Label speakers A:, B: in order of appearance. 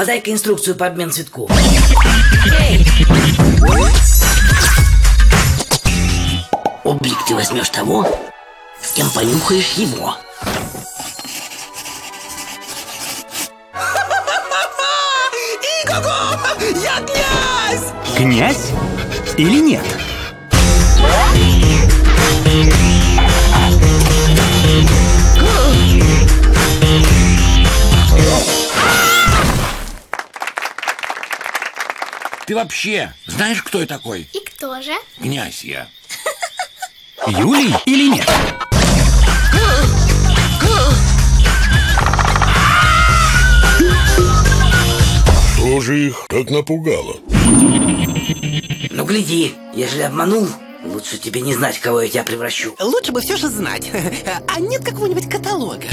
A: подай-ка инструкцию по обмену цветку. Облик ты возьмешь того, с кем понюхаешь его.
B: Я князь!
C: Князь или нет?
B: Ты вообще знаешь, кто я такой?
D: И кто же?
B: Князь я.
C: Юлий или нет?
E: Что же их так напугало?
A: Ну гляди, ежели обманул, лучше тебе не знать, кого я тебя превращу.
F: Лучше бы все же знать. А нет какого-нибудь каталога?